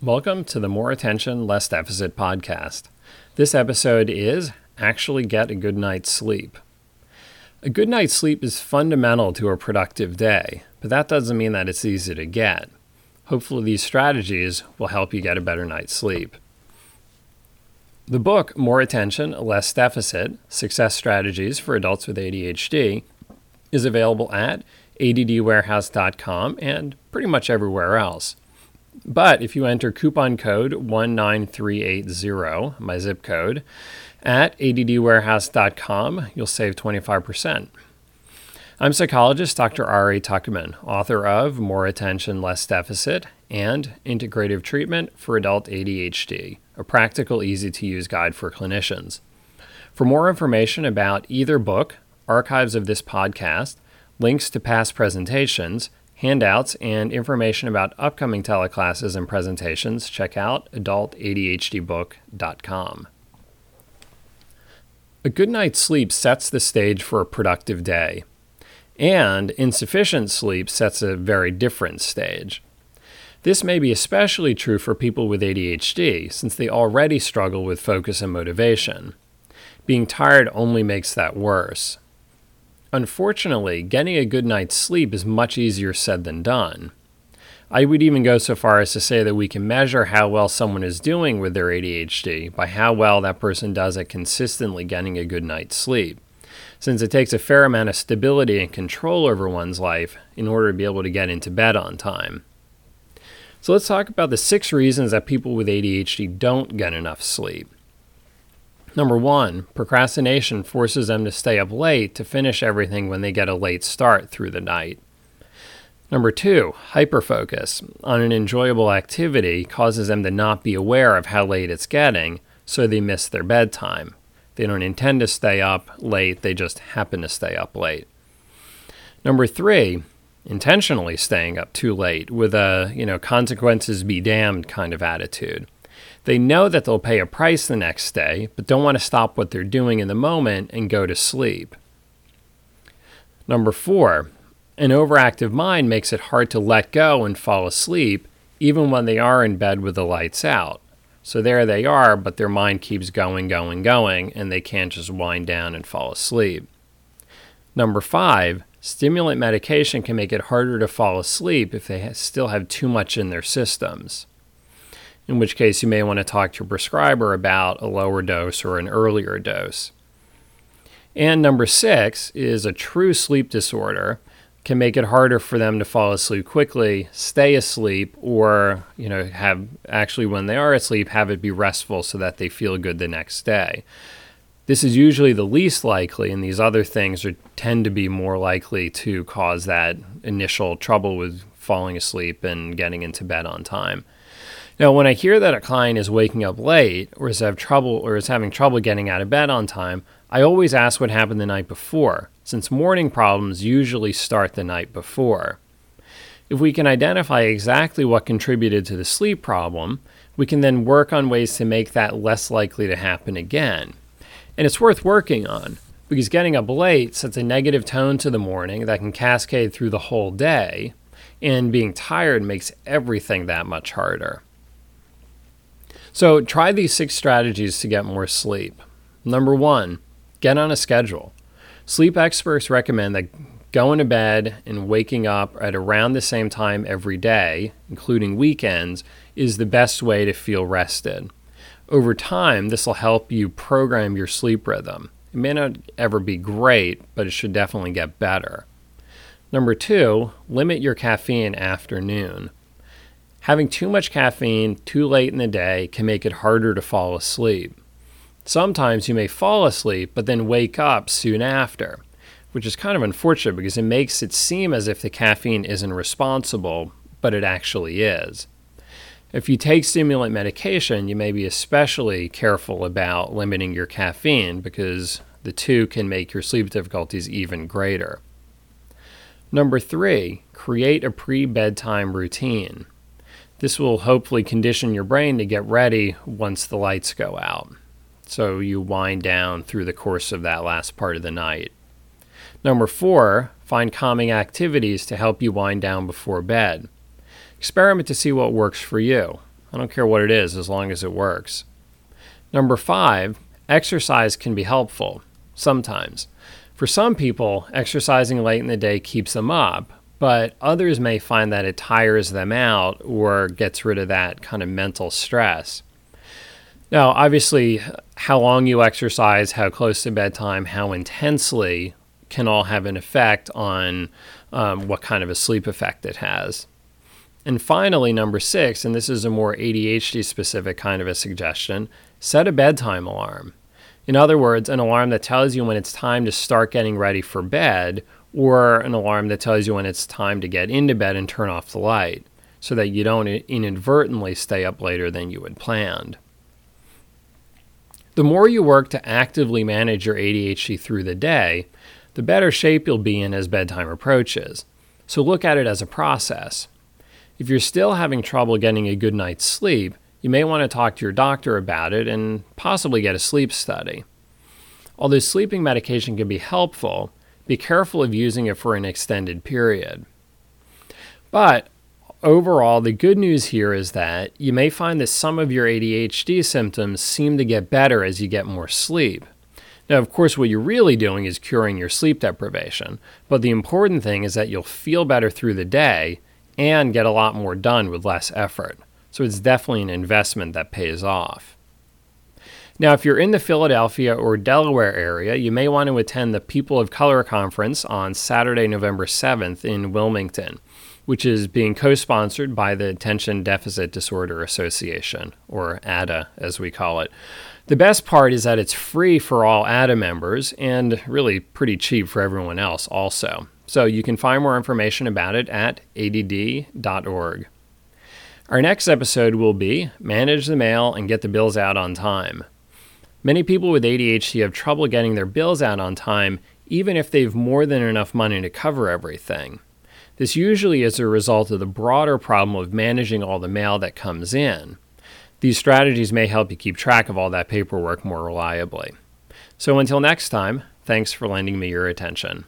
Welcome to the More Attention, Less Deficit podcast. This episode is Actually Get a Good Night's Sleep. A good night's sleep is fundamental to a productive day, but that doesn't mean that it's easy to get. Hopefully, these strategies will help you get a better night's sleep. The book, More Attention, Less Deficit Success Strategies for Adults with ADHD, is available at addwarehouse.com and pretty much everywhere else. But if you enter coupon code 19380, my zip code, at addwarehouse.com, you'll save 25%. I'm psychologist Dr. Ari Tuckman, author of More Attention, Less Deficit and Integrative Treatment for Adult ADHD, a practical, easy to use guide for clinicians. For more information about either book, archives of this podcast, links to past presentations, handouts, and information about upcoming teleclasses and presentations, check out adultadhdbook.com. A good night's sleep sets the stage for a productive day, and insufficient sleep sets a very different stage. This may be especially true for people with ADHD, since they already struggle with focus and motivation. Being tired only makes that worse. Unfortunately, getting a good night's sleep is much easier said than done. I would even go so far as to say that we can measure how well someone is doing with their ADHD by how well that person does at consistently getting a good night's sleep, since it takes a fair amount of stability and control over one's life in order to be able to get into bed on time. So let's talk about the six reasons that people with ADHD don't get enough sleep. Number one, procrastination forces them to stay up late to finish everything when they get a late start through the night. Number two, hyperfocus on an enjoyable activity causes them to not be aware of how late it's getting, so they miss their bedtime. They don't intend to stay up late, they just happen to stay up late. Number three, intentionally staying up too late with a, you know, consequences be damned kind of attitude. They know that they'll pay a price the next day, but don't want to stop what they're doing in the moment and go to sleep. Number four, an overactive mind makes it hard to let go and fall asleep, even when they are in bed with the lights out. So there they are, but their mind keeps going, going, going, and they can't just wind down and fall asleep. Number five, stimulant medication can make it harder to fall asleep if they still have too much in their systems in which case you may want to talk to your prescriber about a lower dose or an earlier dose. And number six is a true sleep disorder can make it harder for them to fall asleep quickly, stay asleep, or you know have actually when they are asleep have it be restful so that they feel good the next day. This is usually the least likely, and these other things are, tend to be more likely to cause that initial trouble with falling asleep and getting into bed on time. Now, when I hear that a client is waking up late or is have trouble or is having trouble getting out of bed on time, I always ask what happened the night before, since morning problems usually start the night before. If we can identify exactly what contributed to the sleep problem, we can then work on ways to make that less likely to happen again. And it's worth working on because getting up late sets a negative tone to the morning that can cascade through the whole day, and being tired makes everything that much harder. So try these six strategies to get more sleep. Number one, get on a schedule. Sleep experts recommend that going to bed and waking up at around the same time every day, including weekends, is the best way to feel rested. Over time, this will help you program your sleep rhythm. It may not ever be great, but it should definitely get better. Number two, limit your caffeine after noon. Having too much caffeine too late in the day can make it harder to fall asleep. Sometimes you may fall asleep but then wake up soon after, which is kind of unfortunate because it makes it seem as if the caffeine isn't responsible, but it actually is. If you take stimulant medication, you may be especially careful about limiting your caffeine because the two can make your sleep difficulties even greater. Number three, create a pre bedtime routine. This will hopefully condition your brain to get ready once the lights go out. So you wind down through the course of that last part of the night. Number four, find calming activities to help you wind down before bed. Experiment to see what works for you. I don't care what it is as long as it works. Number five, exercise can be helpful, sometimes. For some people, exercising late in the day keeps them up, but others may find that it tires them out or gets rid of that kind of mental stress. Now, obviously, how long you exercise, how close to bedtime, how intensely can all have an effect on um, what kind of a sleep effect it has. And finally, number six, and this is a more ADHD specific kind of a suggestion set a bedtime alarm. In other words, an alarm that tells you when it's time to start getting ready for bed, or an alarm that tells you when it's time to get into bed and turn off the light, so that you don't inadvertently stay up later than you had planned. The more you work to actively manage your ADHD through the day, the better shape you'll be in as bedtime approaches. So look at it as a process. If you're still having trouble getting a good night's sleep, you may want to talk to your doctor about it and possibly get a sleep study. Although sleeping medication can be helpful, be careful of using it for an extended period. But overall, the good news here is that you may find that some of your ADHD symptoms seem to get better as you get more sleep. Now, of course, what you're really doing is curing your sleep deprivation, but the important thing is that you'll feel better through the day and get a lot more done with less effort. So it's definitely an investment that pays off. Now, if you're in the Philadelphia or Delaware area, you may want to attend the People of Color Conference on Saturday, November 7th in Wilmington, which is being co sponsored by the Attention Deficit Disorder Association, or ADDA as we call it. The best part is that it's free for all ADDA members and really pretty cheap for everyone else, also. So you can find more information about it at add.org. Our next episode will be Manage the Mail and Get the Bills Out on Time. Many people with ADHD have trouble getting their bills out on time, even if they've more than enough money to cover everything. This usually is a result of the broader problem of managing all the mail that comes in. These strategies may help you keep track of all that paperwork more reliably. So until next time, thanks for lending me your attention.